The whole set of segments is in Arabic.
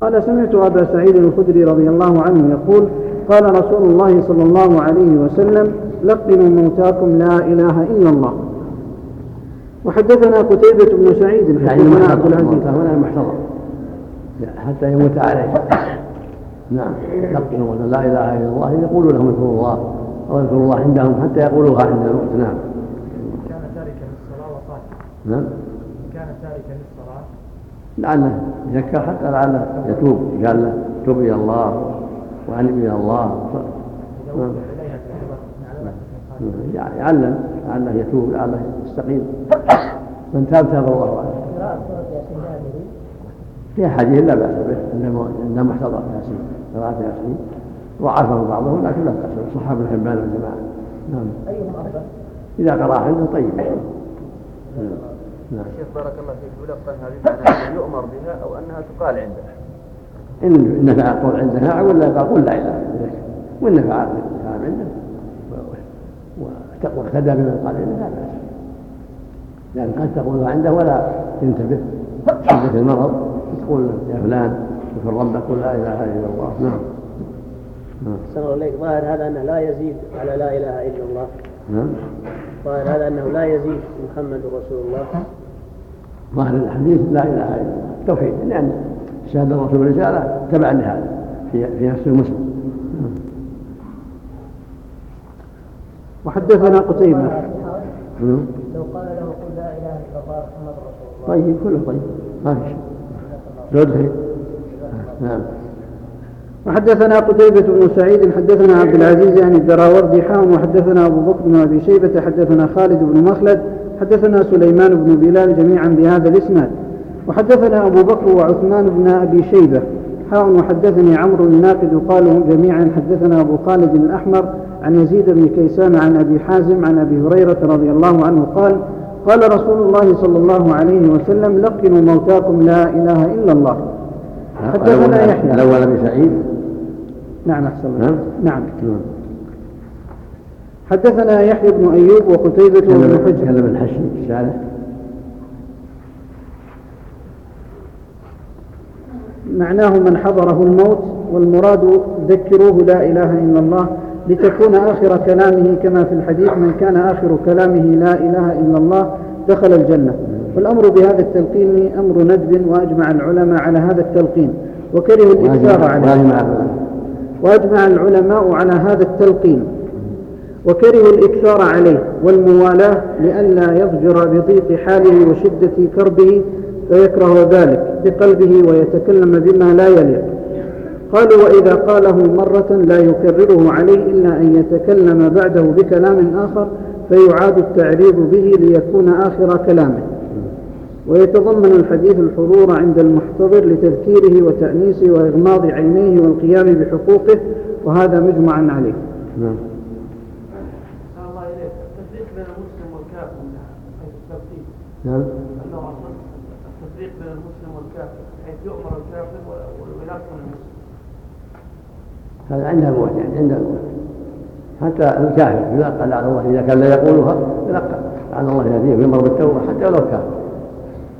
قال سمعت أبا سعيد الخدري رضي الله عنه يقول قال رسول الله صلى الله عليه وسلم لقنوا موتاكم لا إله إلا الله. وحدثنا قتيبة بن سعيد يعني حدثنا عبد العزيز. هنا المحتضر حتى يموت عليه. نعم لقنوا لا إله إلا الله يقول لهم اذكروا الله أو اذكروا الله عندهم حتى يقولوها عند الموت. نعم. كان تاركا للصلاه وقال نعم. لعله يذكر حتى لعله يتوب. قال له توب إلى الله وانب إلى الله. نعم. يعلم لعله يتوب لعله يستقيم. من تاب تاب الله عليه. في حديث لا بأس به انه محتضر ياسين قراءه ياسين ضعفه بعضهم لكن لا بأس به. صحاب الحبان والجماعة. نعم. إذا قرأ عنده طيب. نعم. شيخ بارك الله فيك يلقن هذه معناها يؤمر بها أو أنها تقال عنده. إن نفع القول عنده نعم ولا يقول لا إله إلا الله؟ وان نفع عنده. واقتدى بمن قال عنده لا بأس. لأن قد تقول عنده ولا تنتبه شده المرض تقول يا فلان اذكر ربك قل لا إله إلا الله. نعم. نعم. الله إليك. ظاهر هذا أنه لا يزيد على لا إله إلا الله. نعم. ظاهر هذا أنه لا يزيد محمد رسول الله. ظاهر الحديث لا إله إلا الله. توحيد. لأن شهادة الرسول بالرساله تبعا لهذا في في نفس المسلم. وحدثنا قتيبة. لو قال له قل لا إله إلا الله محمد رسول الله. طيب كله طيب. ما في شيء. زود نعم. وحدثنا قتيبة بن سعيد حدثنا عبد العزيز عن الدراوردي حام وحدثنا أبو بكر بن أبي شيبة حدثنا خالد بن مخلد حدثنا سليمان بن بلال جميعا بهذا الإسناد. وحدثنا أبو بكر وعثمان بن أبي شيبة حاء وحدثني عمرو الناقد قالوا جميعا. حدثنا أبو خالد الأحمر عن يزيد بن كيسان عن أبي حازم عن أبي هريرة رضي الله عنه قال قال رسول الله صلى الله عليه وسلم لقنوا موتاكم لا إله إلا الله. حدثنا يحيى. الأول أبي سعيد. نعم أحسن نعم؟ نعم. حدثنا يحيى بن أيوب وقتيبة بن حجر. تكلم الحشي الشارع معناه من حضره الموت والمراد ذكروه لا إله إلا الله لتكون آخر كلامه كما في الحديث من كان آخر كلامه لا إله إلا الله دخل الجنة. والأمر بهذا التلقين أمر ندب وأجمع العلماء على هذا التلقين. وكرهوا الإكثار عليه. وأجمع العلماء على هذا التلقين. وكرهوا الإكثار عليه والموالاة لئلا يضجر بضيق حاله وشدة كربه فيكره ذلك بقلبه ويتكلم بما لا يليق. قالوا وإذا قاله مرة لا يكرره عليه إلا أن يتكلم بعده بكلام آخر فيعاد التعريض به ليكون آخر كلامه. ويتضمن الحديث الحضور عند المحتضر لتذكيره وتأنيسه وإغماض عينيه والقيام بحقوقه وهذا مجمع عليه. نعم. الله إليك التفريق بين المسلم والكافر من حيث الترتيب نعم. التفريق بين المسلم والكافر حيث يؤمر الكافر ويلقن المسلم. هذا عندها الموت يعني الموت حتى الكافر يلقى لعن الله إذا كان لا يقولها يلقى لعن الله يهديه ويمر بالتوبة حتى ولو كافر.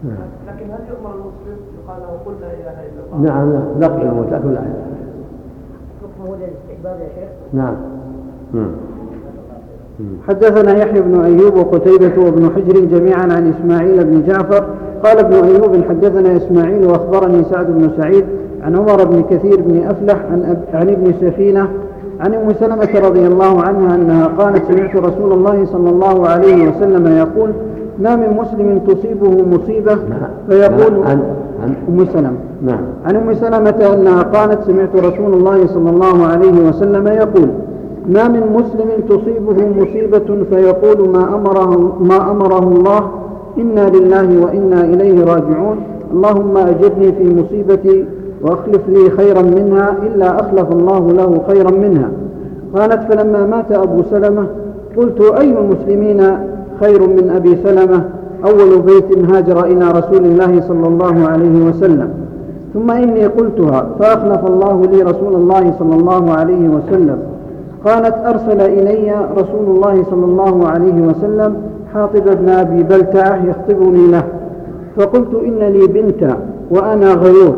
لكن هل يؤمر المسلم يقال له قل لا إله إلا الله؟ نعم نعم. لقي الموتى كل احد حكمه للاستحباب يا شيخ؟ نعم. حدثنا يحيى بن أيوب وقتيبة وابن حجر جميعا عن إسماعيل بن جعفر. قال ابن أيوب حدثنا إسماعيل وأخبرني سعد بن سعيد عن عمر بن كثير بن أفلح عن, عن ابن سفينة عن أم سلمة رضي الله عنها أنها قالت سمعت رسول الله صلى الله عليه وسلم يقول ما من مسلم تصيبه مصيبة نعم. فيقول. عن عن أم سلمة نعم عن أم سلمة أنها قالت سمعت رسول الله صلى الله عليه وسلم يقول ما من مسلم تصيبه مصيبة فيقول ما امره ما أمره الله إنا لله وإنا إليه راجعون اللهم أجرني في مصيبتي وأخلف لي خيرا منها إلا أخلف الله له خيرا منها قالت فلما مات أبو سلمة قلت أي المسلمين خير من أبي سلمة أول بيت هاجر إلى رسول الله صلى الله عليه وسلم. ثم إني قلتها فأخلف الله لي رسول الله صلى الله عليه وسلم. قالت أرسل إلي رسول الله صلى الله عليه وسلم حاطب بن أبي بلتعة يخطبني له. فقلت إن لي بنتا وأنا غيور.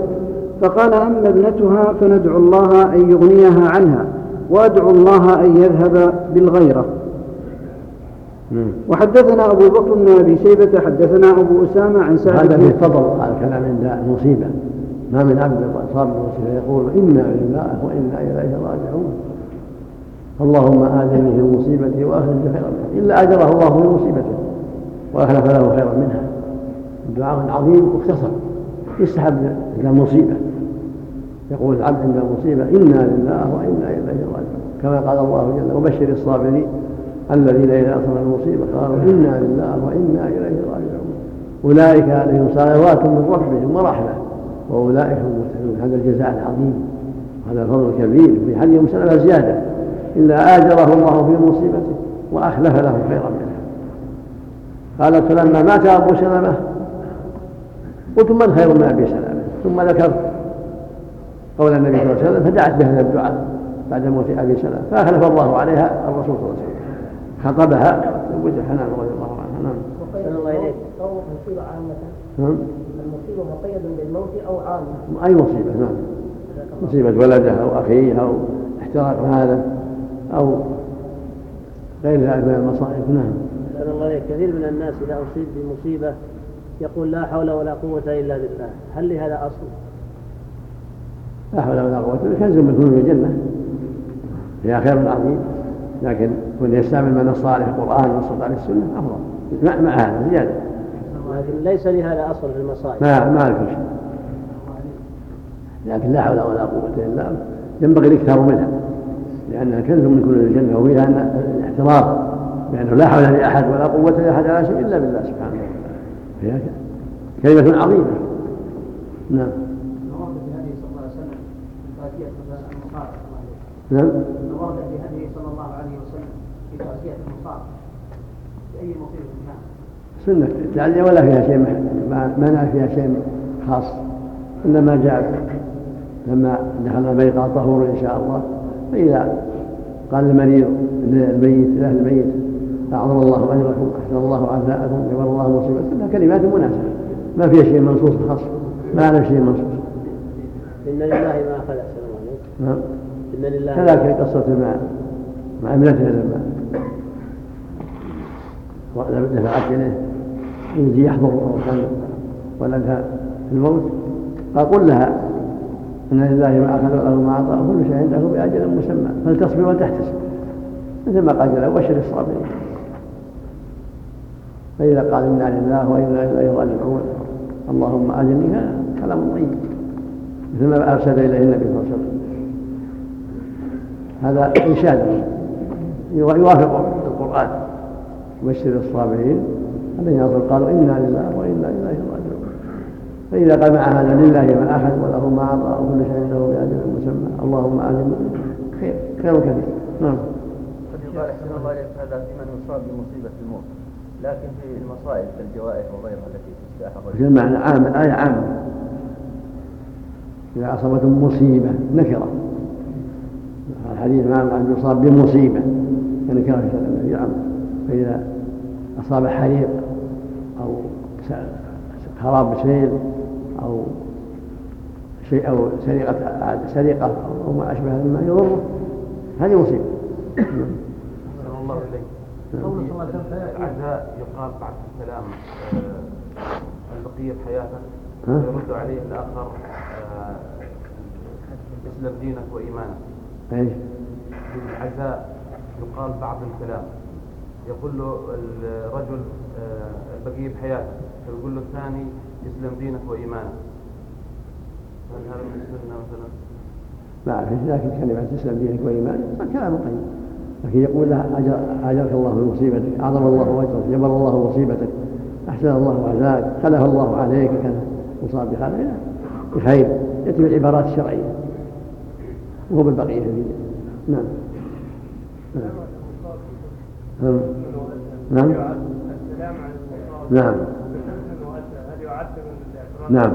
فقال أما ابنتها فندعو الله أن يغنيها عنها وأدعو الله أن يذهب بالغيرة. وحدثنا أبو بكر بن أبي شيبة حدثنا أبو أسامة عن سعد هذا في فضل هذا الكلام عند المصيبة ما من عبد أصاب بمصيبة يقول إنا لله وإنا إليه راجعون. اللهم آذني في مصيبتي وأخرج خيرا منها. إلا أجره الله في مصيبته وأخلف له خيرا منها. دعاء عظيم مختصر. يستحب عند المصيبة يقول العبد عند المصيبة إنا لله وإنا إليه راجعون. كما قال الله جل وبشر الصابرين. الذين إذا أصاب المصيبة قالوا إنا لله وإنا إليه راجعون. أولئك عليهم صلوات من ربهم ورحمة وأولئك هم المهتدون هذا الجزاء العظيم هذا الفضل الكبير في يوم سلمة زيادة. إلا آجره الله في مصيبته وأخلف له خيرا منها. قالت فلما مات أبو سلمة؟ قلت من خير من أبي سلمة؟ ثم ذكرت قول النبي صلى الله عليه وسلم فدعت بهذا الدعاء بعد موت أبي سلمة فأخلف الله عليها الرسول صلى الله عليه وسلم. خطبها. زوجها حنان رضي الله عنها نعم. أو مصيبة عامة. نعم. المصيبة مقيد بالموت أو عامة أي مصيبة؟ نعم. مصيبة ولده أو أخيه أو احتراق هذا أو غير ذلك من المصائب. نعم. الله إليك كثير من الناس إذا أصيب بمصيبة يقول لا حول ولا قوة إلا بالله. هل لهذا أصل؟ لا حول ولا قوة إلا كنز من كنوز الجنة. فيها خير عظيم. لكن كون يستعمل من الصالح القرآن والصلاة على السنة أفضل. مع, مع هذا زيادة. لكن ليس لهذا أصل في المصائب. ما ما لكم شيء لكن لا حول ولا قوة إلا بالله. ينبغي الإكثار منها. لأنها كنز من كنوز الجنة وفيها الاحتراف لأنه لا حول لأحد ولا قوة لأحد على شيء إلا بالله سبحانه وتعالى. فيها كلمة عظيمة. نعم. نعم ورد في هديه صلى الله عليه وسلم المصاب بأي كان سنة. التعزية ولا فيها شيء ما ما فيها شيء خاص. إنما جاء لما دخل البيت قال طهور إن شاء الله. فإذا قال المريض للميت لأهل الميت أعظم الله أجركم أحسن الله عزاءكم جبر الله مصيبتكم كلها كلمات مناسبة. ما فيها شيء منصوص خاص. ما على شيء منصوص. إن لله ما أخذ أحسن الله عليك نعم. إن لله كذلك قصة مع مع ابنتها لما دفعت إليه. يجي يحضر في الموت قال قل لها إن لله ما أخذ وله ما اعطى كل شيء عنده بأجل مسمى. فلتصبر وتحتسب. مثل ما قال جل وبشر الصابرين. فإذا قال إنا لله وإنا إليه راجعون. اللهم اجلني هذا كلام طيب. مثل ما ارشد إليه النبي صلى الله عليه وسلم. هذا انشاد يوافق القرآن. بشر الصابرين. الذين قالوا إنا لله وإنا إليه راجعون. فإذا قال مع هذا لله ما اخذ وله ما أعطى وكل شيء عنده باجل مسمى. اللهم اعلم خير خير كثير. نعم. قد يقال إحسن الله إليك هذا في من يصاب بمصيبة الموت لكن في المصائب كالجوائح وغيرها التي في المعنى عام الآية عامة إذا أصابتهم مصيبة نكرة. الحديث مع أن يصاب بمصيبة كنكرة النبي عام فإذا أصاب حريق أو خراب سيل أو شيء أو سرقة سرقة أو ما أشبه مما يضره هذه مصيبة. الله إليك. قول صلى الله عليه وسلم العزاء يقال بعد الكلام آه، البقية حياته؟ ويرد عليه الآخر آه، اسلم دينك وإيمانك إيش؟ العزاء يقال بعض الكلام. يقول له الرجل آه، البقية بحياته. فيقول له الثاني يسلم دينك وإيمانك. هل هذا من السنة مثلا؟ ما أعرف لكن كلمة تسلم دينك وإيمانك كلام طيب. لكن يقول له أجر أجرك الله في مصيبتك أعظم الله أجرك جبر الله مصيبتك أحسن الله عزاك خلف الله عليك كذا. مصاب بخير بخير. يأتي بالعبارات الشرعية. وهو بالبقية في نعم. نعم. نعم. نعم. نعم.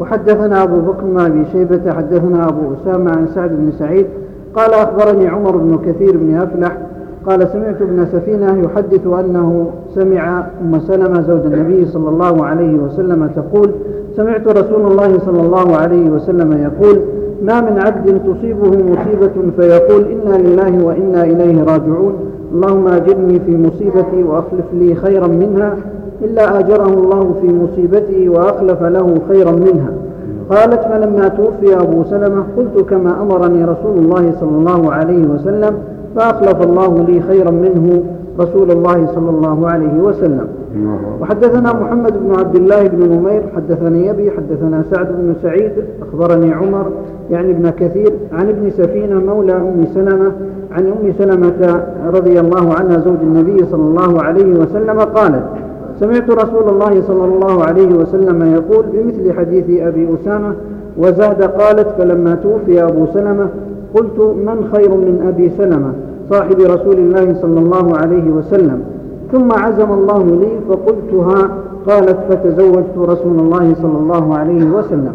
وحدثنا أبو بكر بن أبي شيبة حدثنا أبو أسامة عن سعد بن سعيد قال أخبرني عمر بن كثير بن أفلح قال سمعت ابن سفينة يحدث أنه سمع أم سلمة زوج النبي صلى الله عليه وسلم تقول سمعت رسول الله صلى الله عليه وسلم يقول ما من عبد تصيبه مصيبة فيقول إنا لله وإنا إليه راجعون. اللهم أجرني في مصيبتي وأخلف لي خيرا منها إلا أجره الله في مصيبته وأخلف له خيرا منها. قالت فلما توفي أبو سلمة قلت كما أمرني رسول الله صلى الله عليه وسلم فأخلف الله لي خيرا منه رسول الله صلى الله عليه وسلم. وحدثنا محمد بن عبد الله بن نمير حدثني أبي حدثنا سعد بن سعيد أخبرني عمر يعني ابن كثير عن ابن سفينة مولى أم سلمة عن أم سلمة رضي الله عنها زوج النبي صلى الله عليه وسلم قالت سمعت رسول الله صلى الله عليه وسلم يقول بمثل حديث أبي أسامة وزاد قالت فلما توفي أبو سلمة قلت من خير من أبي سلمة؟ صاحب رسول الله صلى الله عليه وسلم. ثم عزم الله لي فقلتها قالت فتزوجت رسول الله صلى الله عليه وسلم.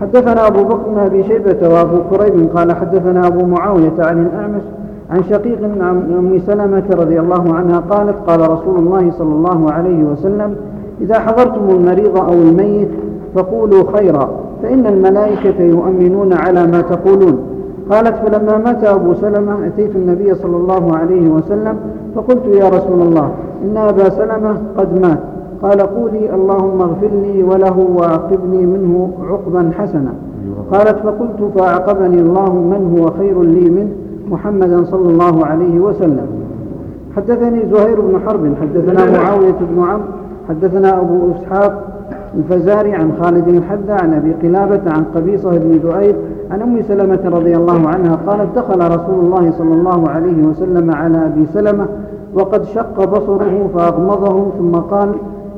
حدثنا أبو بكر بن أبي شيبة وأبو كريب قال حدثنا أبو معاوية عن الأعمش عن شقيق عن أم سلمة رضي الله عنها قالت قال رسول الله صلى الله عليه وسلم إذا حضرتم المريض أو الميت فقولوا خيرا فإن الملائكة يؤمنون على ما تقولون. قالت فلما مات أبو سلمة أتيت النبي صلى الله عليه وسلم فقلت يا رسول الله إن أبا سلمة قد مات. قال قولي اللهم اغفر لي وله وعقبني منه عقبا حسنا. قالت فقلت فأعقبني الله من هو خير لي منه محمدا صلى الله عليه وسلم. حدثني زهير بن حرب حدثنا معاوية بن عمرو حدثنا أبو إسحاق الفزاري عن خالد الحذا عن أبي قلابة عن قبيصة بن ذؤيب عن أم سلمة رضي الله عنها قالت دخل رسول الله صلى الله عليه وسلم على أبي سلمة وقد شق بصره فأغمضه ثم قال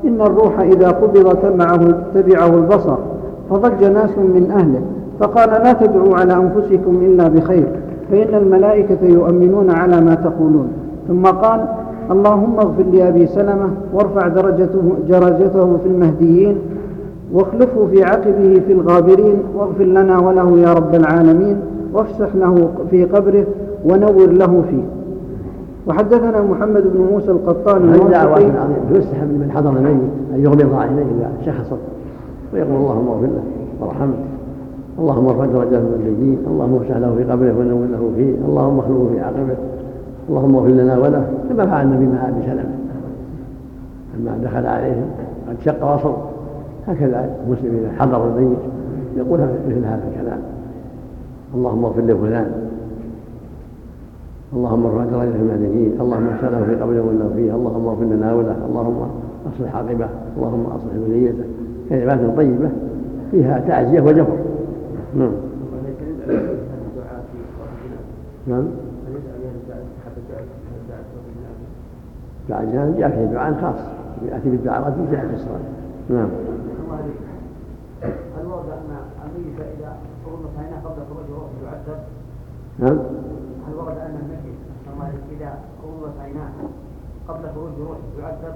إن الروح إذا قبض تبعه, تبعه البصر فضج ناس من أهله فقال لا تدعوا على أنفسكم إلا بخير فإن الملائكة يؤمنون على ما تقولون. ثم قال اللهم اغفر لأبي سلمة وارفع درجته, درجته في المهديين واخلفه في عقبه في الغابرين واغفر لنا وله يا رب العالمين وافسح له في قبره ونور له فيه. وحدثنا محمد بن موسى القطان هذه دعوات عظيمة يستحب لمن حضر الميت أن يغمض عينيه إذا شخصت ويقول اللهم اغفر له وارحمه. اللهم ارفع درجته من النبيين اللهم افسح له في قبره ونور له فيه. اللهم اخلوه في عقبه. اللهم اغفر لنا وله. كما فعل النبي مع أبي سلمة. لما دخل عليهم قد شق وصل. هكذا المسلم إذا حضر الميت يقول مثل هذا الكلام. اللهم اغفر لفلان اللهم ارفع درجته من النبيين اللهم افسح له في قبره ونور فيه. اللهم اغفر لنا وله. اللهم اصلح عاقبه اللهم اصلح ذريته. كلمات طيبة فيها تعزية وجبر نعم. نعم. الجنازة جاء فيه دعاء خاص. يأتي بالدعوات في جهة الصلاة. نعم. هل ورد أن الميت إذا أغمض عيناه قبل خروج روحه يعذب؟ نعم. هل ورد أن الميت إذا أغمضت عيناه قبل خروج روحه يعذب؟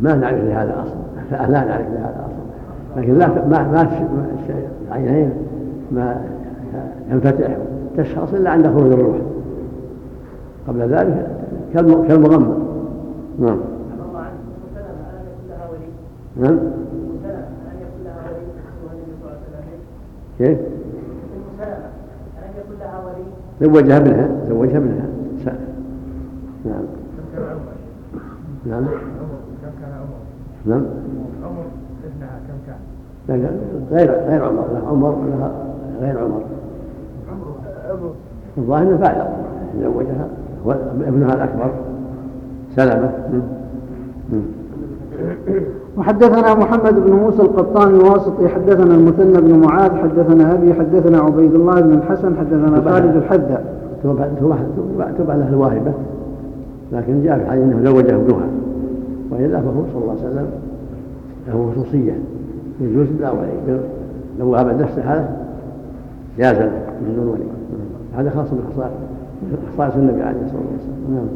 ما نعرف لهذا أصلا لا نعرف لهذا أصلا لكن لا ما ما العينين ما ينفتح تشخص إلا عند خروج الروح. قبل ذلك كالمغمض نعم. نعم. كيف؟ زوجها ابنها زوجها ابنها نعم. نعم. نعم. لا غير غير عمر. لا عمر غير عمر. الظاهر إنه بالغ تزوجها ابنها الأكبر. سلمة. وحدثنا محمد بن موسى القطان الواسطي حدثنا المثنى بن معاذ حدثنا أبي حدثنا عبيد الله بن الحسن حدثنا خالد الحذا تبع له الواهبه لكن جاء في حديث أنه زوجه ابنها والا فهو صلى الله عليه وسلم له خصوصية. يجوز بالاولين لو غاب نفسه هذا جاز من دون ولي هذا خاص بخصائص خصائص النبي عليه الصلاة والسلام. نعم.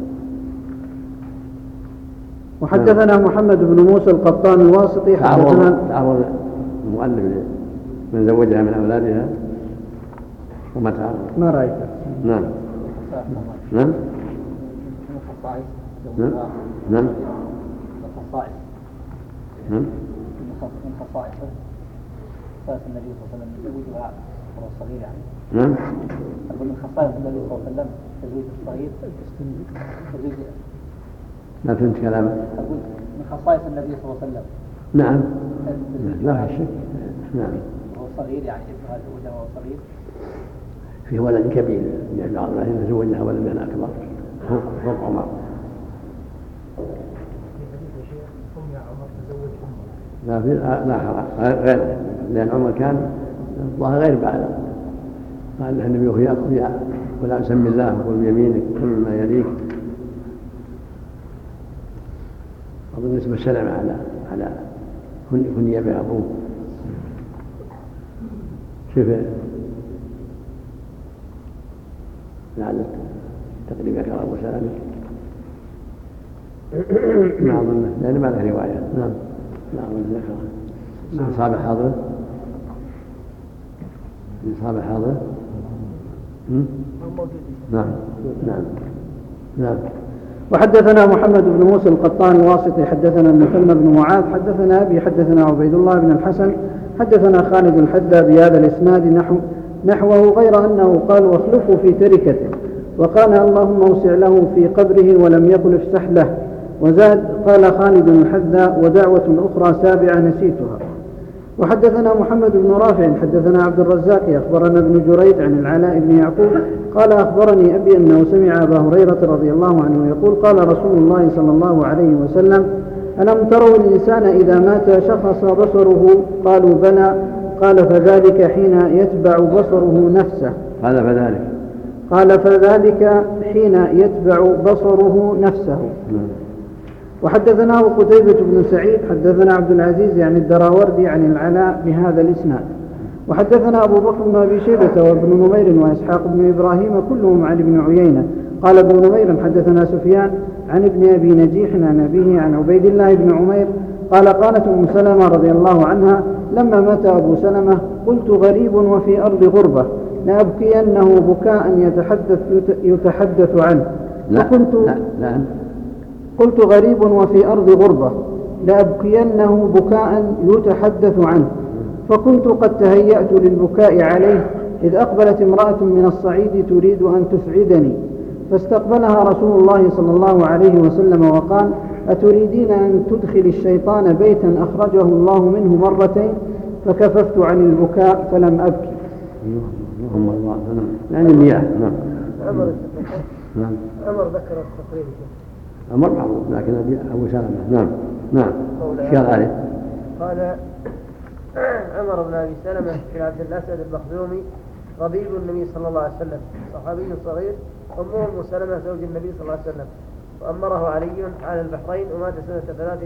وحدثنا نعم. محمد بن موسى القطان الواسطي حدثنا تعرض المؤلف من زوجها من أولادها. وما تعرض ما رأيت. نعم. نعم. نعم. نعم. نعم. من خصائصه خصائص النبي صلى الله عليه وسلم يزوجها وهو صغير يعني نعم. أقول من خصائص النبي صلى الله عليه وسلم تزويج الصغير تزويج ما فهمت كلامك؟ أقول من خصائص النبي صلى الله عليه وسلم. نعم. لا في شك. نعم. وهو صغير يعني ابنها زوجها وهو صغير. في ولد كبير. يعني بعض الناس يتزوجها ولدا أكبر. فوق فوق عمر. لا في لا حرام غير. لأن عمر كان الله غير بالغ قال له النبي يا ولا سمي الله وقل بيمينك كل ما يليك. أظن اسم السلام على على كنية بها أبوه شوف. لعل تقريبا ذكر أبو سلمة ما أظنه لأن ما له رواية. نعم. ما أظن ذكره أصحاب حاضر أصحاب حاضر نعم. نعم. نعم. وحدثنا محمد بن موسى القطان الواسطي حدثنا المثنى بن معاذ حدثنا أبي حدثنا عبيد الله بن الحسن حدثنا خالد الحدى بهذا الإسناد نحو نحوه غير أنه قال واخلفوا في تركته وقال اللهم أوسع له في قبره ولم يقل افسح له وزاد قال خالد الحدى ودعوة أخرى سابعة نسيتها. وحدثنا محمد بن رافع حدثنا عبد الرزاق أخبرنا ابن جريج عن العلاء بن يعقوب قال أخبرني أبي أنه سمع أبا هريرة رضي الله عنه يقول قال رسول الله صلى الله عليه وسلم ألم تروا الإنسان إذا مات شخص بصره؟ قالوا بلى. قال فذلك حين يتبع بصره نفسه. قال فذلك. قال فذلك حين يتبع بصره نفسه. نعم. وحدثناه قتيبة بن سعيد حدثنا عبد العزيز يعني الدراوردي عن العلاء بهذا الإسناد. وحدثنا أبو بكر بن أبي شيبة وابن نمير وإسحاق بن إبراهيم كلهم عن ابن عيينة. قال ابن نمير حدثنا سفيان عن ابن أبي نجيح عن أبيه عن عبيد الله بن عمير قال قالت أم سلمة رضي الله عنها لما مات أبو سلمة قلت غريب وفي أرض غربة لأبكينه بكاء يتحدث يتحدث عنه. لا فكنت لا لا قلت غريب وفي أرض غربة لأبكينه بكاء يتحدث عنه. فكنت قد تهيأت للبكاء عليه إذ أقبلت امرأة من الصعيد تريد أن تسعدني. فاستقبلها رسول الله صلى الله عليه وسلم وقال أتريدين أن تدخل الشيطان بيتا أخرجه الله منه مرتين؟ فكففت عن البكاء فلم أبكي. اللهم الله يعني المياه نعم. عمر نعم. عمر ذكر التقريب عمر معروف لكن أبي أبو سلمة. نعم نعم. اشكال عليه؟ قال عمر بن أبي سلمة بن عبد الأسد المخزومي ربيب النبي صلى الله عليه وسلم صحابي صغير أمه أم سلمة زوج النبي صلى الله عليه وسلم. وامره علي على البحرين ومات سنة ثلاث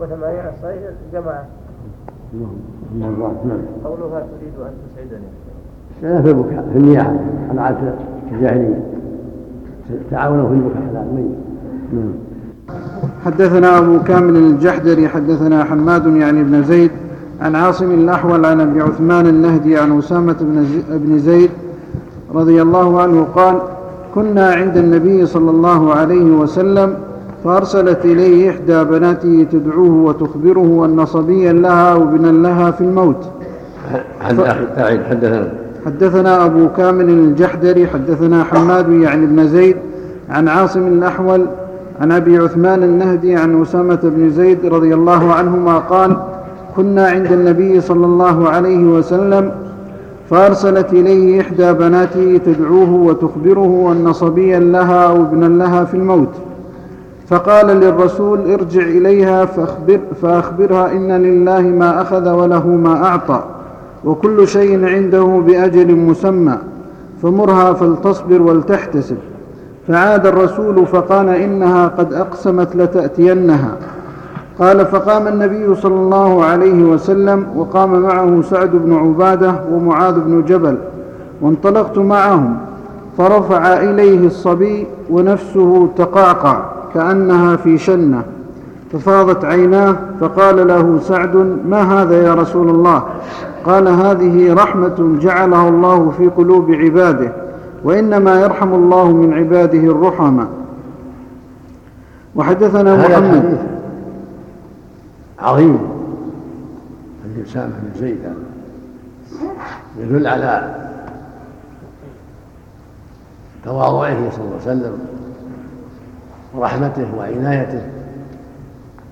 وثمانين صحيح الجماعه نعم. قولها تريد أن تسعدني؟ لا في البكاء في النياحة على عاده الجاهلية. تعاونوا في البكاء على الميت نعم. حدثنا أبو كامل الجحدري حدثنا حماد يعني ابن زيد عن عاصم الأحول عن أبي عثمان النهدي عن أسامة بن زي- بن زيد رضي الله عنه قال كنا عند النبي صلى الله عليه وسلم فأرسلت إليه إحدى بناته تدعوه وتخبره أن صبيا لها وابنا لها في الموت. حدثنا. حدثنا أبو كامل الجحدري حدثنا حماد يعني ابن زيد عن عاصم الأحول عن أبي عثمان النهدي عن أسامة بن زيد رضي الله عنهما قال كنا عند النبي صلى الله عليه وسلم فأرسلت إليه إحدى بناته تدعوه وتخبره أن صبيا لها أو ابنا لها في الموت. فقال للرسول ارجع إليها فأخبر فأخبرها إن لله ما أخذ وله ما أعطى وكل شيء عنده بأجل مسمى فمرها فلتصبر ولتحتسب. فعاد الرسول فقال إنها قد أقسمت لتأتينها. قال فقام النبي صلى الله عليه وسلم وقام معه سعد بن عبادة ومعاذ بن جبل وانطلقت معهم. فرفع إليه الصبي ونفسه تقعقع كأنها في شنة. ففاضت عيناه فقال له سعد ما هذا يا رسول الله؟ قال هذه رحمة جعلها الله في قلوب عباده. وإنما يرحم الله من عباده الرحماء وحدثنا محمد. عظيم. حديث أسامة بن زيد. يدل على تواضعه صلى الله عليه وسلم ورحمته وعنايته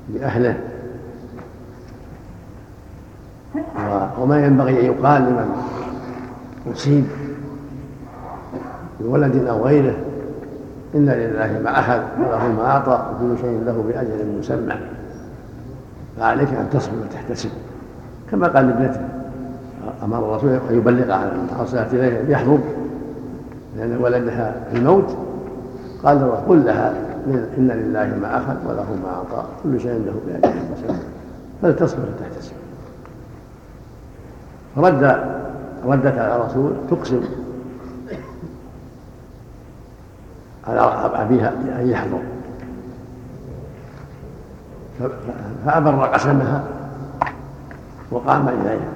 بأهله. وما ينبغي أن يقال لمن أصيب بولد أو غيره. إن لله ما أخذ وله ما أعطى وكل شيء له بأجل مسمى. فعليك أن تصبر وتحتسب. كما قال لابنته أمر الرسول أن يبلغ من أرسلت إليه يحضر لأن ولدها في الموت. قال له قل لها إن لله ما أخذ وله ما أعطى كل شيء له بأجل مسمى. فلتصبر وتحتسب. رد ردت على الرسول تقسم على أبيها أن يحضر. فأبر قسمها وقام إليها.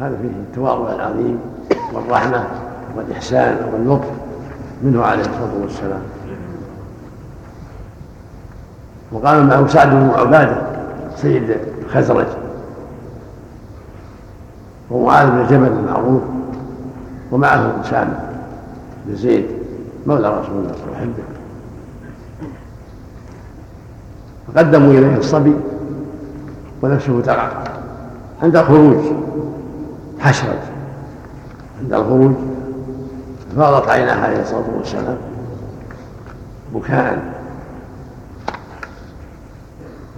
هذا فيه التواضع العظيم والرحمة والإحسان واللطف منه عليه الصلاة والسلام. وقام معه سعد بن عبادة سيد الخزرج ومعاذ بن جبل المعروف ومعه أسامة بن زيد. مولى رسول الله صلى الله عليه وسلم. فقدموا إليه الصبي ونفسه تقع. عند الخروج حشرت عند الخروج فاضت عيناه عليه الصلاة والسلام. بكاء.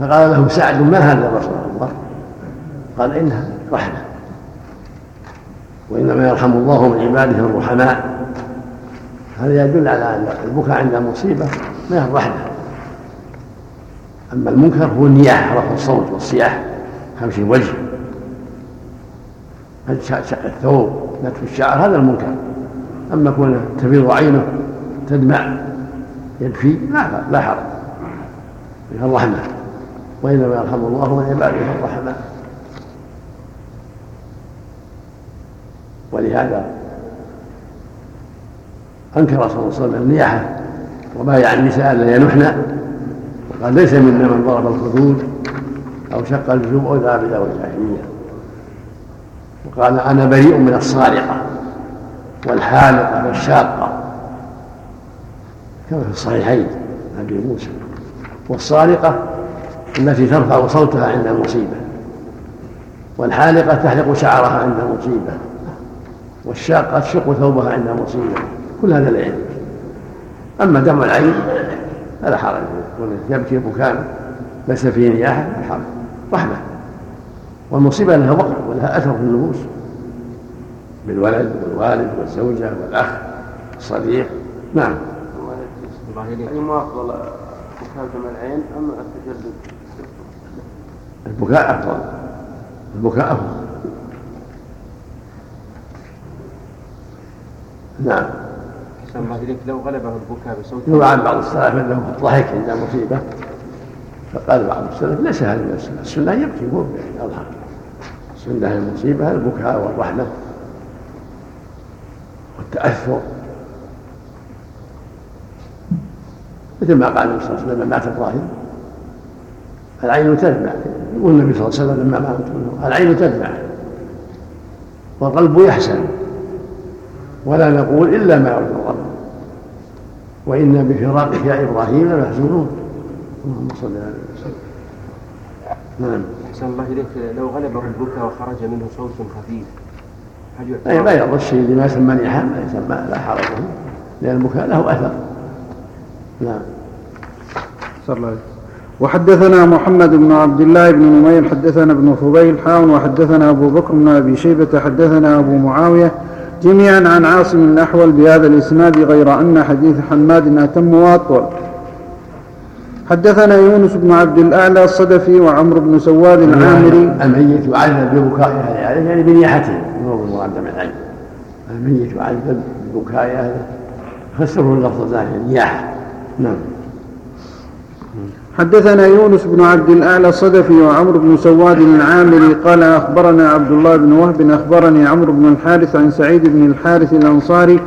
فقال له سعد ما هذا يا رسول الله؟ قال إنها رحمة. وإنما يرحم الله من عباده الرحماء. هذا يدل على أن البكاء عند المصيبة هي الرحمة. أما المنكر هو النياحة رفع الصوت والصياح خمس الوجه. شق الثوب نتف الشعر هذا المنكر. أما كونه تفيض عينه تدمع يبكي لا لا حرج. فيها الرحمة. وإنما يرحم الله من عباده الرحماء ولهذا أنكر صلى الله عليه وسلم النياحة وبايع النساء الذين ينحن وقال ليس منا من ضرب الخدود أو شق الجيوب أو ذهب إلى الجاهلية وقال أنا بريء من الصارقة والحالقة والشاقة. كما في الصحيحين أبي موسى. والصارقة التي ترفع صوتها عند المصيبة والحالقة تحلق شعرها عند المصيبة والشاقة تشق ثوبها عند المصيبة. كل هذا لا يجوز أما دمع العين فلا حرج. يبكي بكاء ليس فيه نياحة لا حرج. رحمة. والمصيبة لها وقع ولها أثر في النفوس. بالولد والوالد والزوجة والأخ الصديق. نعم. أي موافق بكاء دمع العين أم التجلد؟ البكاء أفضل. البكاء أفضل. نعم. أحسن الله إليك لو غلبه البكاء بصوت عن بعض السلف أنه ضحك عند مصيبة. فقال بعض السلف ليس هذا من السنة. السنة يبكي مو يضحك السنة المصيبة البكاء والرحمة والتأثر. مثل ما قال النبي صلى الله عليه وسلم لما مات إبراهيم العين تدمع. يقول النبي صلى الله عليه وسلم لما مات العين تدمع والقلب يحزن. ولا نقول إلا ما يرضي الله. وإنا بفراقك يا إبراهيم لمحزونون. اللهم صل على وسلم نعم. أحسن الله إليك. لو غلبه البكاء وخرج منه صوت خفيف هل أي يعتبر لا يرضى الشيء اللي ما يسمى نيحة لا يسمى لا حرج له. لأن البكاء له أثر. نعم. صلى الله عليه وسلم. وحدثنا محمد بن عبد الله بن نمير حدثنا ابن فضيل حاون وحدثنا أبو بكر بن أبي شيبة حدثنا أبو معاوية جميعا عن عاصم الأحول بهذا الإسناد غير أن حديث حماد أتم وأطول. حدثنا يونس بن عبد الأعلى الصدفي وعمرو بن سواد العامري. الميت يعذب ببكاء أهله عليه يعني بنياحته مو بالمراد من العين الميت يعذب ببكاء أهله فسره اللفظ النياحة نعم. حدثنا يونس بن عبد الأعلى الصدفي وعمرو بن سواد العامري قال أخبرنا عبد الله بن وهب أخبرني عمرو بن الحارث عن سعيد بن الحارث الأنصاري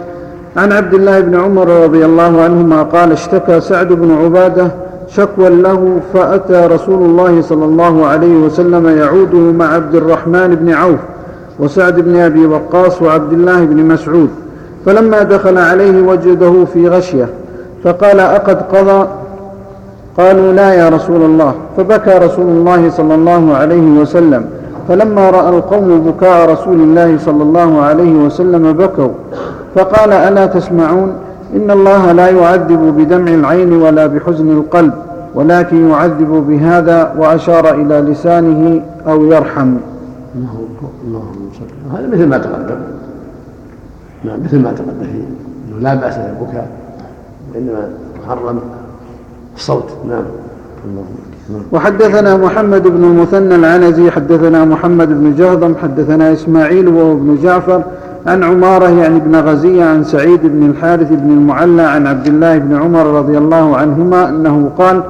عن عبد الله بن عمر رضي الله عنهما قال اشتكى سعد بن عبادة شكوى له فأتى رسول الله صلى الله عليه وسلم يعوده مع عبد الرحمن بن عوف وسعد بن أبي وقاص وعبد الله بن مسعود فلما دخل عليه وجده في غشية فقال أقد قضى؟ قالوا لا يا رسول الله فبكى رسول الله صلى الله عليه وسلم. فلما رأى القوم بكاء رسول الله صلى الله عليه وسلم بكوا. فقال ألا تسمعون؟ إن الله لا يعذب بدمع العين ولا بحزن القلب ولكن يعذب بهذا وأشار إلى لسانه أو يرحم. اللهم صل هذا مثل ما تقدم. نعم مثل ما تقدم. فيه لا بأس بالبكاء وإنما محرم الصوت نعم. وحدثنا محمد بن المثنى العنزي حدثنا محمد بن جهضم حدثنا إسماعيل وهو ابن جعفر عن عمارة يعني ابن غزية عن سعيد بن الحارث بن المعلى عن عبد الله بن عمر رضي الله عنهما أنه قال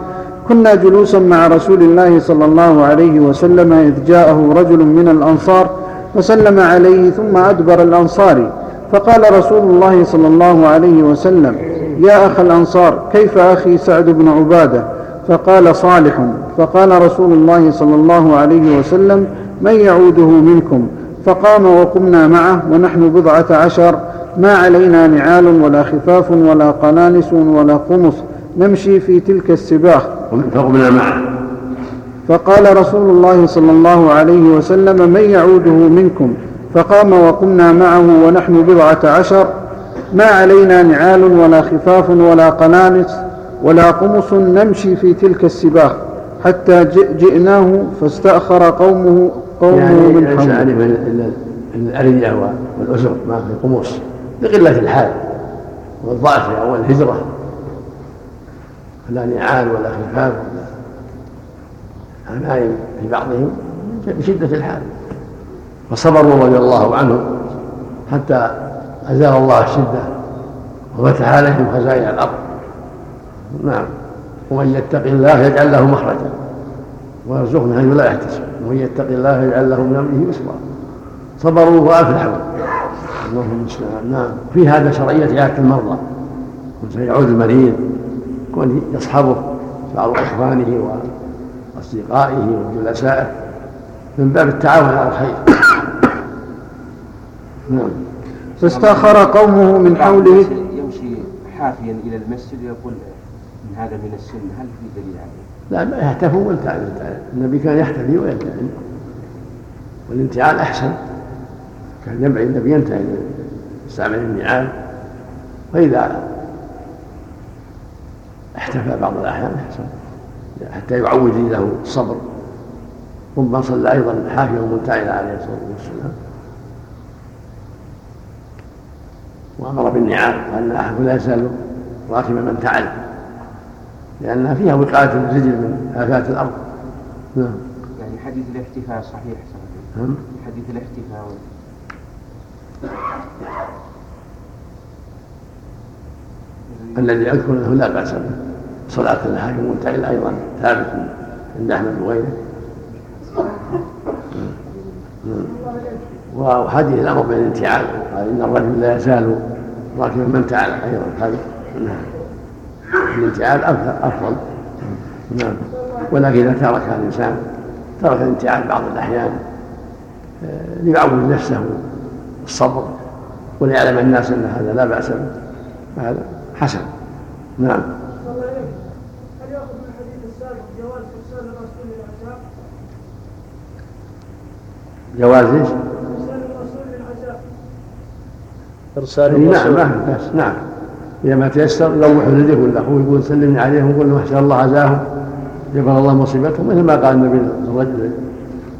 كنا جلوسا مع رسول الله صلى الله عليه وسلم إذ جاءه رجل من الأنصار فسلم عليه ثم أدبر الأنصاري فقال رسول الله صلى الله عليه وسلم يا أخ الأنصار كيف أخي سعد بن عبادة؟ فقال صالح فقال رسول الله صلى الله عليه وسلم من يعوده منكم؟ فقام وقمنا معه ونحن بضعة عشر ما علينا نعال ولا خفاف ولا قنانس ولا قمص نمشي في تلك السباخ. فقمنا معه. فقال رسول الله صلى الله عليه وسلم من يعوده منكم؟ فقام وقمنا معه ونحن بضعة عشر. ما علينا نعال ولا خفاف ولا قنانس ولا قمص نمشي في تلك السباخ حتى جئناه فاستأخر قومه قومه يعني من حوله. عليه من الأرية والأسر ما في قمص. لقلة الحال والضعف أو الهجرة. لا نعال ولا خفاف ولا عمايم في بعضهم بشدة الحال. فصبروا رضي الله عنهم حتى أزال الله الشدة وفتح عليهم خزائن الأرض. نعم. ومن يتق الله يجعل له مخرجا. ويرزقه من حيث لا يحتسب ومن يتق الله يجعل له من أمره يسرا. صبروا وأفلحوا. اللهم المستعان نعم. في هذا شرعية عاده المرضى. يعود المريض. كون يصحبه بعض إخوانه وأصدقائه وجلسائه من باب التعاون على الخير. نعم. فاستأخر قومه من حوله. يمشي حافيا إلى المسجد ويقول إن هذا من السنة هل في دليل عليه؟ لا ما يحتفوا وينتعل النبي كان يحتفي وينتعل والانتعال أحسن. كان ينبغي النبي ينتهي. يستعمل النعال واذا احتفى بعض الأحيان أحسن. حتى يعود له الصبر ربما صلى أيضا حافيا ومنتعلا عليه الصلاة والسلام. وأمر بالنعال وأن احد لا يزال راكبا من تعل لانها فيها وقاية الرجل من آفات الأرض. نعم. يعني حديث الاحتفاء صحيح نعم. حديث الاحتفاء. الذي اذكر أنه لا بأس به. صلاة الحاكم منتعل أيضا ثابت عند أحمد وغيره. وحديث الأمر بالانتعال قال إن الرجل لا يزال راكبا من تعال أيضا. هذا نعم. الانتعال افضل نعم. ولكن إذا ترك الإنسان ترك الانتعال بعض الأحيان آه، ليعود نفسه الصبر وليعلم الناس أن هذا لا بأس به. فهذا حسن. نعم. جواز إيش؟ الرسول نعم ما في نعم إذا ما تيسر يروح ولده ولا اخوه يقول سلمني عليهم وقول ما شاء الله عزاهم. جبر الله مصيبتهم مثل ما قال النبي للرجل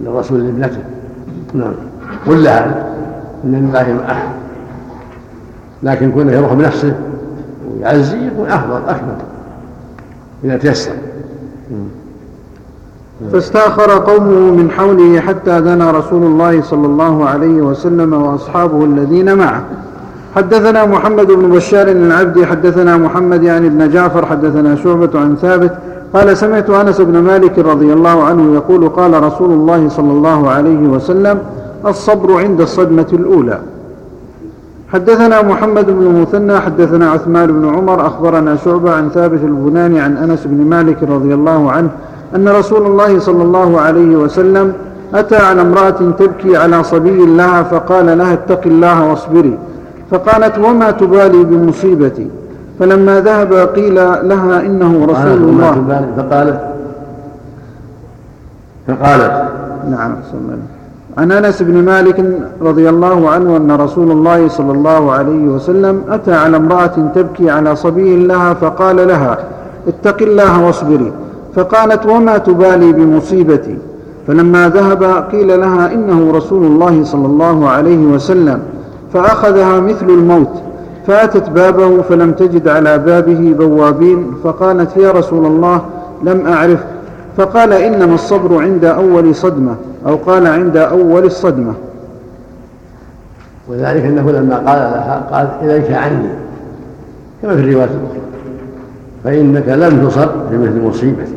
للرسول لابنته. نعم. ولا هذا؟ إن لله احد لكن كونه يروح بنفسه ويعزي يكون أفضل اكمل إذا تيسر. فاستأخر قومه من حوله حتى دنا رسول الله صلى الله عليه وسلم وأصحابه الذين معه. حدثنا محمد بن بشار العبدي حدثنا محمد يعني ابن جعفر حدثنا شعبة عن ثابت قال سمعت أنس بن مالك رضي الله عنه يقول قال رسول الله صلى الله عليه وسلم الصبر عند الصدمة الأولى. حدثنا محمد بن المثنى حدثنا عثمان بن عمر أخبرنا شعبة عن ثابت البناني عن أنس بن مالك رضي الله عنه أن رسول الله صلى الله عليه وسلم أتى على امرأة تبكي على صبي لها فقال لها اتق الله واصبري. فقالت وما تبالي بمصيبتي؟ فلما ذهب قيل لها إنه رسول الله. تبالي؟ فقالت فقالت نعم صلى الله. عليه وسلم. عن أنس بن مالك رضي الله عنه أن رسول الله صلى الله عليه وسلم أتى على امرأة تبكي على صبي لها فقال لها اتق الله واصبري. فقالت وما تبالي بمصيبتي؟ فلما ذهب قيل لها إنه رسول الله صلى الله عليه وسلم. فأخذها مثل الموت. فاتت بابه فلم تجد على بابه بوابين فقالت يا رسول الله لم أعرف. فقال إنما الصبر عند أول صدمة أو قال عند أول الصدمة. وذلك أنه لما قال لها قال إليك عني كما في الرواية الأخرى فإنك لم تصب بمثل مصيبتي.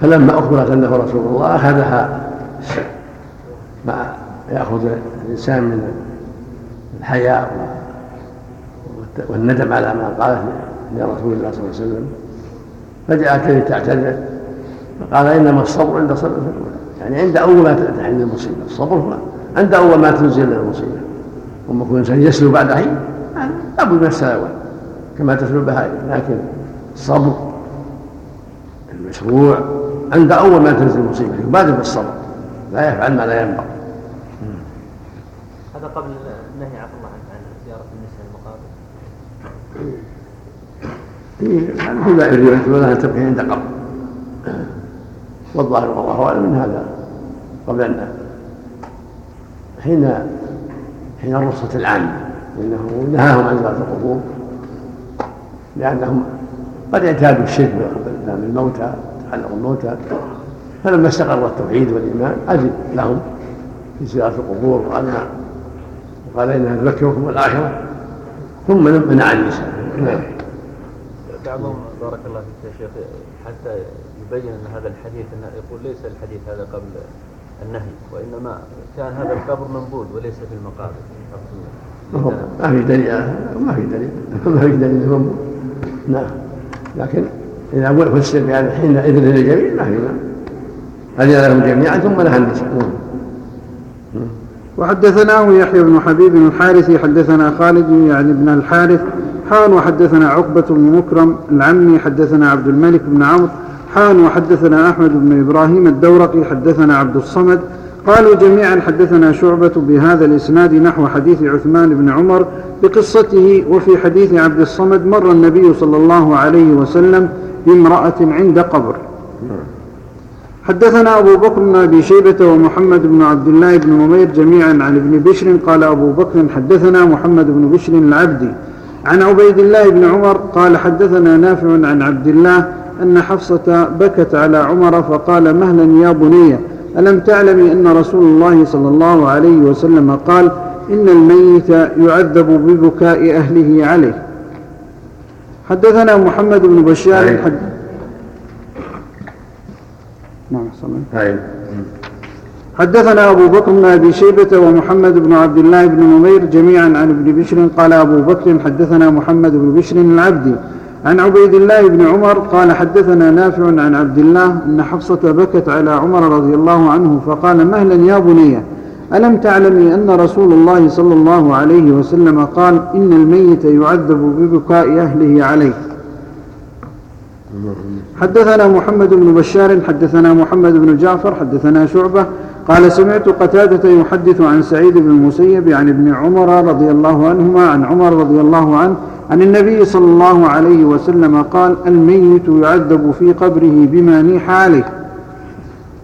فلما اخبرت أنه رسول الله أخذها ما يأخذ الإنسان من الحياء والندم على ما قالت لرسول الله صلى الله عليه وسلم. فجاءت لتعتذر فقال إنما الصبر عند صبر يعني عند أول ما تحل المصيبة. الصبر هو عند أول ما تنزل المصيبة. وما يكون الانسان يسلو بعد حين لابد من السلوات كما تسلو البهائم لكن الصبر المشروع عند أول ما تنزل المصيبة. يبادر بالصبر. لا يفعل ما لا ينبغي. هذا قبل النهي عفى الله عن زيارة النساء المقابر في بعض الروايات ولا تبكي عند قبر والظاهر والله أعلم من هذا قبل ان حين حين الرخصة العامة لأنه نهاهم عن زيارة القبور لأنهم قد اعتادوا الشرك بالموتى تعلقوا الموتى فلما استقر التوحيد والإيمان أذن لهم في زيارة القبور. وقال وقال إنها تذكركم الآخرة. ثم منع النساء. نعم. بعضهم بارك الله فيك يا شيخ حتى يبين أن هذا الحديث انه يقول ليس الحديث هذا قبل النهي وإنما كان هذا القبر منبوذ وليس في المقابر. ما في دليل ما في دليل ما في دليل منبوذ. نعم. لكن إذا فسر بهذا حين إذن للجميع ما في نعم اذن لهم جميعا ثم نهى النساء. نعم. وحدثناه يحيى بن حبيب الحارثي حدثنا خالد يعني بن الحارث حان وحدثنا عقبة بن مكرم العمي حدثنا عبد الملك بن عمرو حان وحدثنا أحمد بن إبراهيم الدورقي حدثنا عبد الصمد. قالوا جميعا حدثنا شعبة بهذا الإسناد نحو حديث عثمان بن عمر بقصته وفي حديث عبد الصمد مر النبي صلى الله عليه وسلم بامرأة عند قبر. حدثنا أبو بكر بن أبي شيبة ومحمد بن عبد الله بن نمير جميعا عن ابن بشر قال أبو بكر حدثنا محمد بن بشر العبدي عن عبيد الله بن عمر قال حدثنا نافع عن عبد الله أن حفصة بكت على عمر فقال مهلا يا بني ألم تعلمي أن رسول الله صلى الله عليه وسلم قال إن الميت يعذب ببكاء أهله عليه حدثنا محمد بن بشار أيوة. حد... نعم أيوة. حدثنا أبو بكر بن أبي شيبة ومحمد بن عبد الله بن نمير جميعا عن ابن بشر. قال أبو بكر حدثنا محمد بن بشر العبدي عن عبيد الله بن عمر قال حدثنا نافع عن عبد الله أن حفصة بكت على عمر رضي الله عنه فقال مهلا يا بني ألم تعلمي أن رسول الله صلى الله عليه وسلم قال إن الميت يعذب ببكاء أهله عليه؟ حدثنا محمد بن بشار حدثنا محمد بن جعفر حدثنا شعبة. قال سمعت قتادة يحدث عن سعيد بن المسيب عن ابن عمر رضي الله عنهما عن عمر رضي الله عنه عن النبي صلى الله عليه وسلم قال الميت يعذب في قبره بما نيح عليه.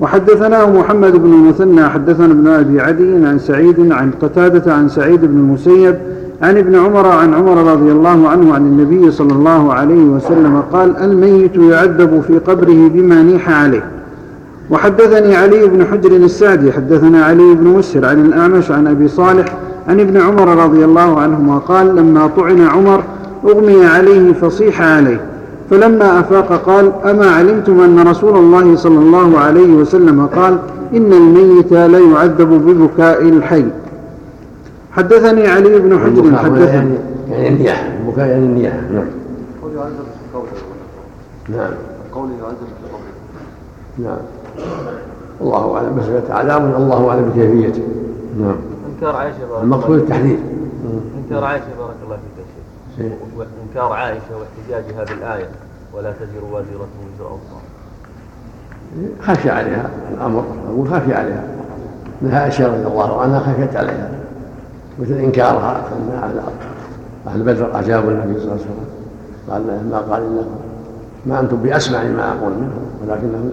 وحدثناه محمد بن المثنى حدثنا ابن أبي عدي عن سعيد عن قتادة عن سعيد بن المسيب عن ابن عمر عن عمر رضي الله عنه عن النبي صلى الله عليه وسلم قال الميت يعذب في قبره بما نيح عليه. وحدثني علي بن حجر السعدي حدثنا علي بن مسهر عن الأعمش عن أبي صالح عن ابن عمر رضي الله عنهما قال لما طعن عمر أغمي عليه فصيح عليه. فلما أفاق قال أما علمتم أن رسول الله صلى الله عليه وسلم قال إن الميت لا يعذب ببكاء الحي. حدثني علي بن حجر هنا حدثني. يعني يعني النياحة البكاء يعني النياحة نعم. قول يعذب في قوله. نعم. قول يعذب في قوله. نعم. الله أعلم بس عذاب الله أعلم بكيفيته. نعم. إنكار بارك الله المقصود. التحذير. إنكار عائشة بارك الله فيك يا شيخ. شيء. وانكار عائشة واحتجاج هذه الآية ولا تزر وازرة وزر أخرى. خشي عليها الأمر أقول خشي عليها. منها أشياء رضي الله عنها خشيت عليها. مثل إنكارها أن أهل- أهل بدر أجابوا النبي صلى الله عليه وسلم. قال ما قال انكم ما أنتم بأسمع ما أقول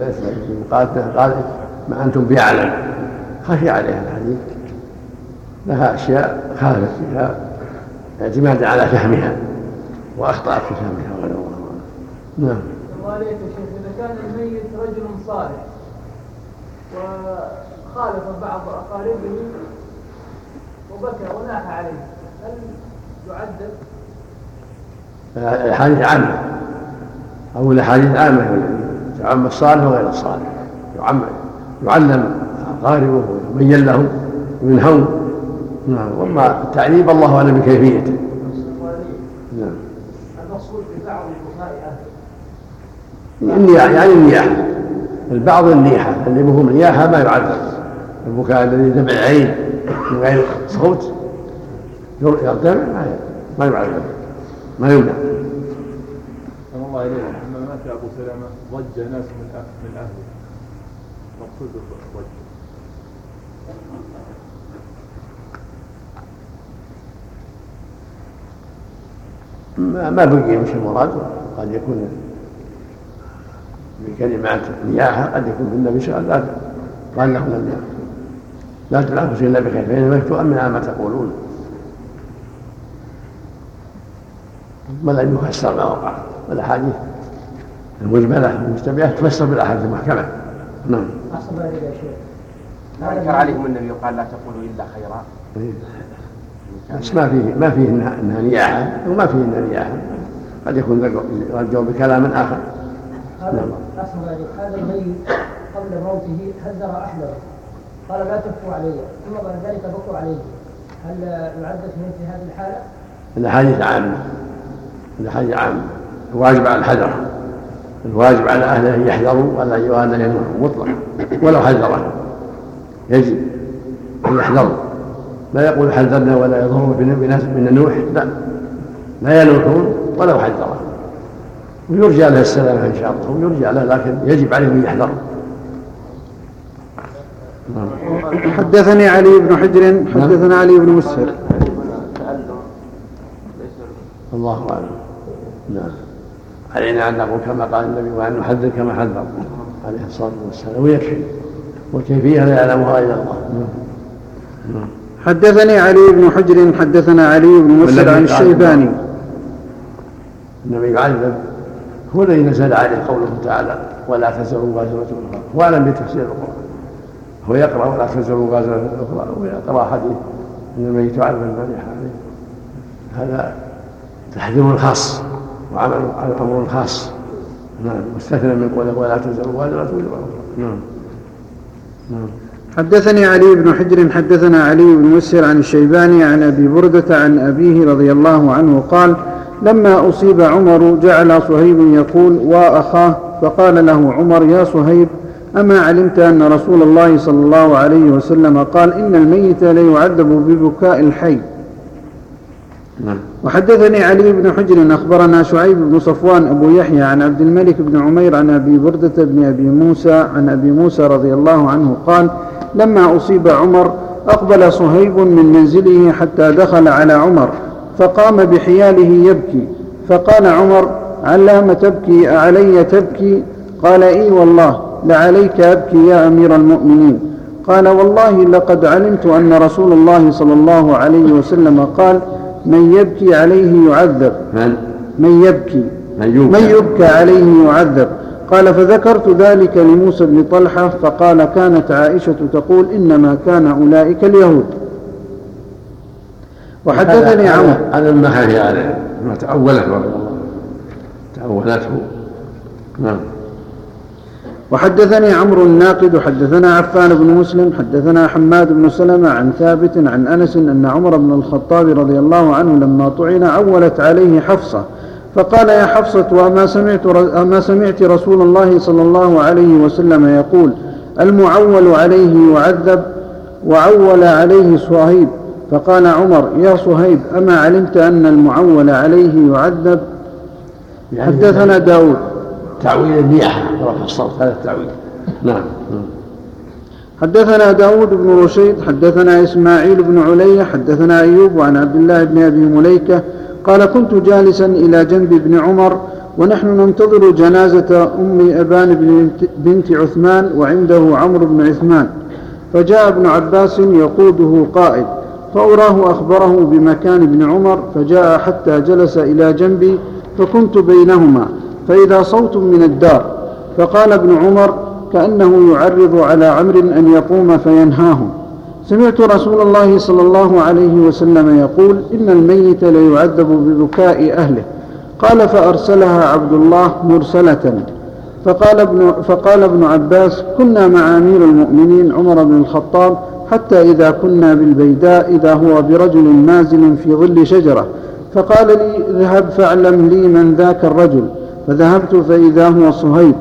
لا يسمعون قالت له قال ما أنتم بأعلم. خشي عليها الحديث. لها أشياء خالفت فيها اعتمادا على فهمها وأخطأت في فهمها. غير الله أعلم. نعم. وعليك يا شيخ إذا كان الميت رجل صالح وخالف بعض أقاربه وبكى وناح عليه. هل يعذب؟ الاحاديث عامه أو الاحاديث عامه تعم الصالح وغير الصالح. يعم يعلم اقاربه ويبين لهم وينهون نعم. وأما التعذيب الله أعلم بكيفيته. نعم. المقصود ببعض النياحة. يعني النياحة. البعض النيحه اللي بهم نياحه ما يعذب. البكاء الذي دمع العين. من غير صوت يرتفع ما ما يعذب ما يمنع الله إليك لما مات أبو سلمة ضج ناس من من أهله مقصود الضج ما ما بقي مش المراد قد يكون بكلمات نياحه قد يكون في النبي صلى الله عليه وسلم قال لهم لم لا تلعبوا الا بخير فانما تؤمن على ما تقولون. ما لم يفسر ما وقع. والأحاديث المجمله المشتبهه تفسر بالأحاديث المحكمة. نعم. أحسن يا شيخ. ما انكر عليهم النبي وقال لا تقولوا إلا خيرا. بس ما فيه ما فيه انها إنها نياحة وما فيه إنها نياحة. قد يكون رجعوا بكلام آخر. هذا إليك. هذا الميت قبل موته هزر أحلى قال لا تبكوا علي. ثم بعد ذلك بكوا عليه هل يعذب في مثل هذه الحالة؟ الاحاديث عامه الاحاديث عامه الواجب على الحذر. الواجب على اهله أن يحذروا ولا ولا ينوحوا مطلقا ولو حذره. يجب أن يحذروا. لا يقول حذرنا ولا يضر بناس من النوح لا. لا ينوحون ولو حذره. ويرجى له السلامة إن شاء الله. ويرجى له لكن يجب عليهم أن يحذروا نعم. حدثني علي بن حجر حدثنا علي بن مسهر. الله أعلم. نعم. علينا ان نقول كما قال النبي وأن نحذر كما حذر عليه الصلاة والسلام. ويكفي. والكيفيه لا يعلمها إلا الله. نعم. نعم. حدثني علي بن حجر حدثنا علي بن مسهر عن الشيباني. النبي يعذب هو الذي نزل عليه قوله تعالى ولا تزر وازرة أخرى هو أعلم بتفسير القرآن. هو يقرأ ولا تزر وازرة أخرى ويقرأ حديث. أن الميت يعذب المليح عليه هذا تحذير خاص وعمل أمر خاص نعم. واستثنى من قوله ولا تزر وزر أخرى نعم. نعم. حدثني علي بن حجر حدثنا علي بن مسهر عن الشيباني عن أبي بردة عن أبيه رضي الله عنه قال لما أصيب عمر جعل صهيب يقول واخاه فقال له عمر يا صهيب أما علمت أن رسول الله صلى الله عليه وسلم قال إن الميت ليعذب ببكاء الحي. نعم. وحدثني علي بن حجر أخبرنا شعيب بن صفوان أبو يحيى عن عبد الملك بن عمير عن أبي بردة بن أبي موسى عن أبي موسى رضي الله عنه قال لما أصيب عمر أقبل صهيب من منزله حتى دخل على عمر فقام بحياله يبكي فقال عمر علام تبكي أعلي تبكي؟ قال إي والله. لعليك أبكي يا أمير المؤمنين. قال والله لقد علمت أن رسول الله صلى الله عليه وسلم قال من يبكي عليه يعذب. من؟ من يبكي. من يوكل من يبكى عليه يعذب. قال فذكرت ذلك لموسى بن طلحة فقال كانت عائشة تقول إنما كان أولئك اليهود. وحدثني عمرو هذا مما خفي عليه ما تأولته رضي الله عنه. تأولته. نعم. وحدثني عمرو الناقد حدثنا عفان بن مسلم حدثنا حماد بن سلمة عن ثابت عن أنس أن عمر بن الخطاب رضي الله عنه لما طعن عولت عليه حفصة فقال يا حفصة وما سمعت, أما سمعت رسول الله صلى الله عليه وسلم يقول المعول عليه يعذب وعول عليه صهيب. فقال عمر يا صهيب أما علمت أن المعول عليه يعذب؟ يعني حدثنا داود. تعويل النياحة رفع الصوت. هذا التعويل. نعم. حدثنا داود بن رشيد حدثنا إسماعيل بن علي حدثنا أيوب عن عبد الله بن أبي مليكة قال كنت جالسا إلى جنب ابن عمر ونحن ننتظر جنازة أم أبان بنت عثمان وعنده عمرو بن عثمان. فجاء ابن عباس يقوده قائد فأراه أخبره بمكان ابن عمر فجاء حتى جلس إلى جنبي فكنت بينهما. فإذا صوت من الدار فقال ابن عمر كأنه يعرض على عمرو أن يقوم فينهاهم سمعت رسول الله صلى الله عليه وسلم يقول إن الميت ليعذب ببكاء أهله. قال فأرسلها عبد الله مرسلة. فقال ابن, فقال ابن عباس كنا مع أمير المؤمنين عمر بن الخطاب حتى إذا كنا بالبيداء إذا هو برجل نازل في ظل شجرة. فقال لي اذهب فاعلم لي من ذاك الرجل. فذهبت فإذا هو صهيب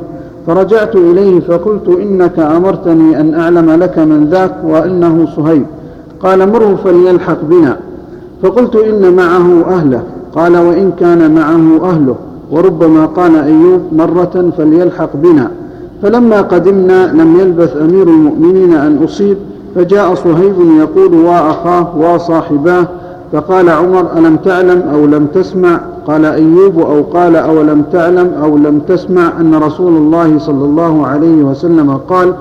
فرجعت إليه فقلت إنك أمرتني أن أعلم لك من ذاك وأنه صهيب. قال مره فليلحق بنا. فقلت إن معه أهله. قال وإن كان معه أهله. وربما قال أيوب مرة فليلحق بنا. فلما قدمنا لم يلبث أمير المؤمنين أن أصيب فجاء صهيب يقول وأخاه وصاحباه فقال عمر ألم تعلم أو لم تسمع؟ قال أيوب أو قال أو لم تعلم أو لم تسمع أن رسول الله صلى الله عليه وسلم قال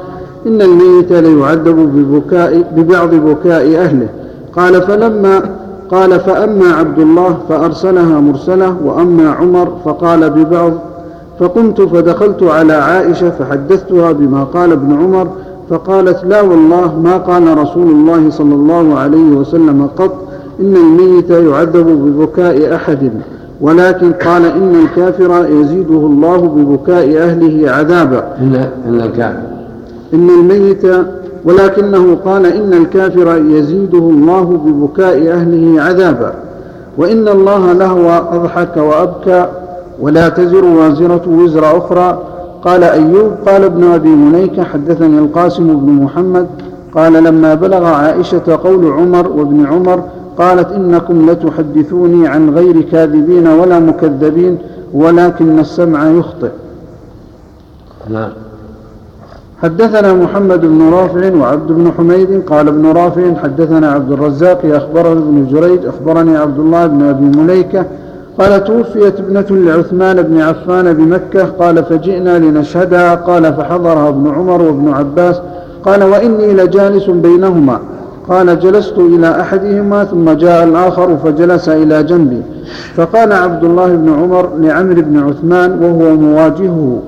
إن الميت ليعذب ببكاء ببعض بكاء أهله. قال فلما قال فأما عبد الله فأرسلها مرسلة وأما عمر فقال ببعض. فقمت فدخلت على عائشة فحدثتها بما قال ابن عمر فقالت لا والله ما قال رسول الله صلى الله عليه وسلم قط. إن الميت يعذب ببكاء أحد ولكن قال إن الكافر يزيده الله ببكاء أهله عذابا. إن إن الكافر. إن الميت ولكنه قال إن الكافر يزيده الله ببكاء أهله عذابا. وإن الله لهو أضحك وأبكى ولا تزر وازرة وزر أخرى. قال أيوب قال ابن أبي مليكة حدثني القاسم بن محمد قال لما بلغ عائشة قول عمر وابن عمر قالت إنكم لتحدثوني عن غير كاذبين ولا مكذبين ولكن السمع يخطئ. نعم. حدثنا محمد بن رافع وعبد بن حميد قال ابن رافع حدثنا عبد الرزاق أخبرنا ابن جريج أخبرني عبد الله بن أبي مليكة قال توفيت ابنة لعثمان بن عفان بمكة قال فجئنا لنشهدها قال فحضرها ابن عمر وابن عباس قال وإني لجالس بينهما قال جلست إلى أحدهما ثم جاء الآخر فجلس إلى جنبي. فقال عبد الله بن عمر لعمرو بن عثمان وهو مواجهه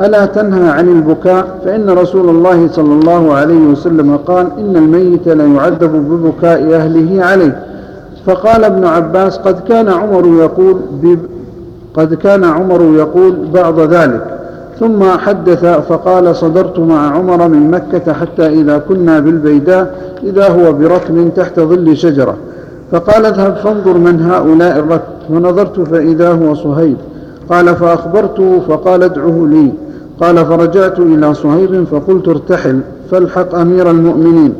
ألا تنهى عن البكاء؟ فإن رسول الله صلى الله عليه وسلم قال إن الميت ليعذب ببكاء أهله عليه. فقال ابن عباس قد كان عمر يقول قد كان عمر يقول بعض ذلك. ثم حدث فقال صدرت مع عمر من مكة حتى إذا كنا بالبيداء إذا هو بركب تحت ظل شجرة. فقال اذهب فانظر من هؤلاء الركب ونظرت فإذا هو صهيب. قال فأخبرته فقال ادعه لي. قال فرجعت إلى صهيب فقلت ارتحل فالحق أمير المؤمنين.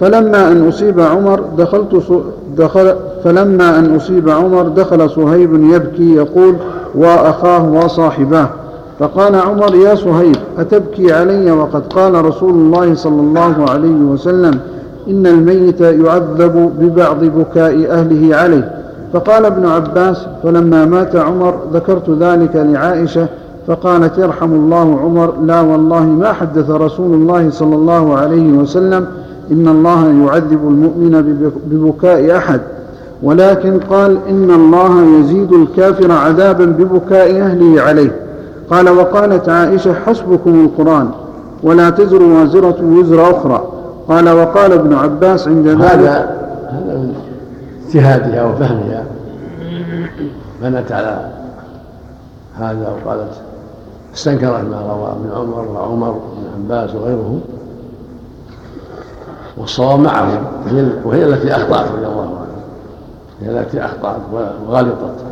فلما أن أصيب عمر دخلت دخل فلما أن أصيب عمر دخل صهيب يبكي يقول وأخاه وصاحباه. فقال عمر يا صهيب أتبكي علي وقد قال رسول الله صلى الله عليه وسلم إن الميت يعذب ببعض بكاء أهله عليه. فقال ابن عباس فلما مات عمر ذكرت ذلك لعائشة فقالت يرحم الله عمر لا والله ما حدث رسول الله صلى الله عليه وسلم إن الله يعذب المؤمن ببكاء أحد. ولكن قال إن الله يزيد الكافر عذابا ببكاء أهله عليه. قال وقالت عائشة حسبكم القرآن ولا تزر وازرة وزر أخرى. قال وقال ابن عباس عند ذلك. هذا هذا من اجتهادها وفهمها. بنت على هذا وقالت استنكرت ما روى ابن عمر وعمر وابن عباس وغيرهم والصواب معهم وهي التي أخطأت رضي الله عنها. هي التي أخطأت وغلطت.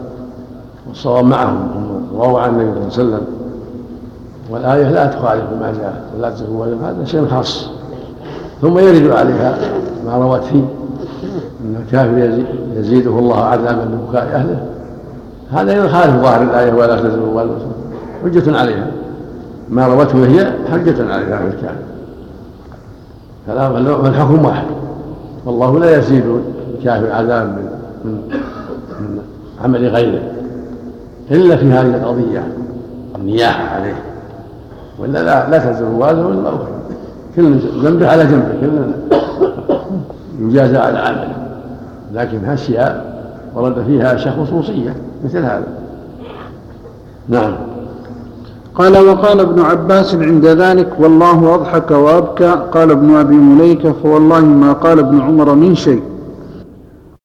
والصواب معهم هم رووا عن النبي صلى الله عليه وسلم. والآية لا تخالف ما جاء ولا تزوج هذا شيء خاص. ثم يرد عليها ما روت فيه أن الكافر يزيده الله عذابا ببكاء أهله. هذا يخالف ظاهر الآية ولا تزوج حجة عليها. ما روته هي حجة عليها في الكافر. فالحكم واحد. والله لا يزيد الكافر عذابا من من عمل غيره. إلا في هذه القضية. النياحة عليه. ولا لا لا تزر وازر ولا أخرى كل ذنبه على جنبه كل يجازى على عمله لكن أشياء ورد فيها أشياء خصوصية مثل هذا. نعم. قال وقال ابن عباس عند ذلك والله أضحك وأبكى. قال ابن أبي مليكة فوالله ما قال ابن عمر من شيء.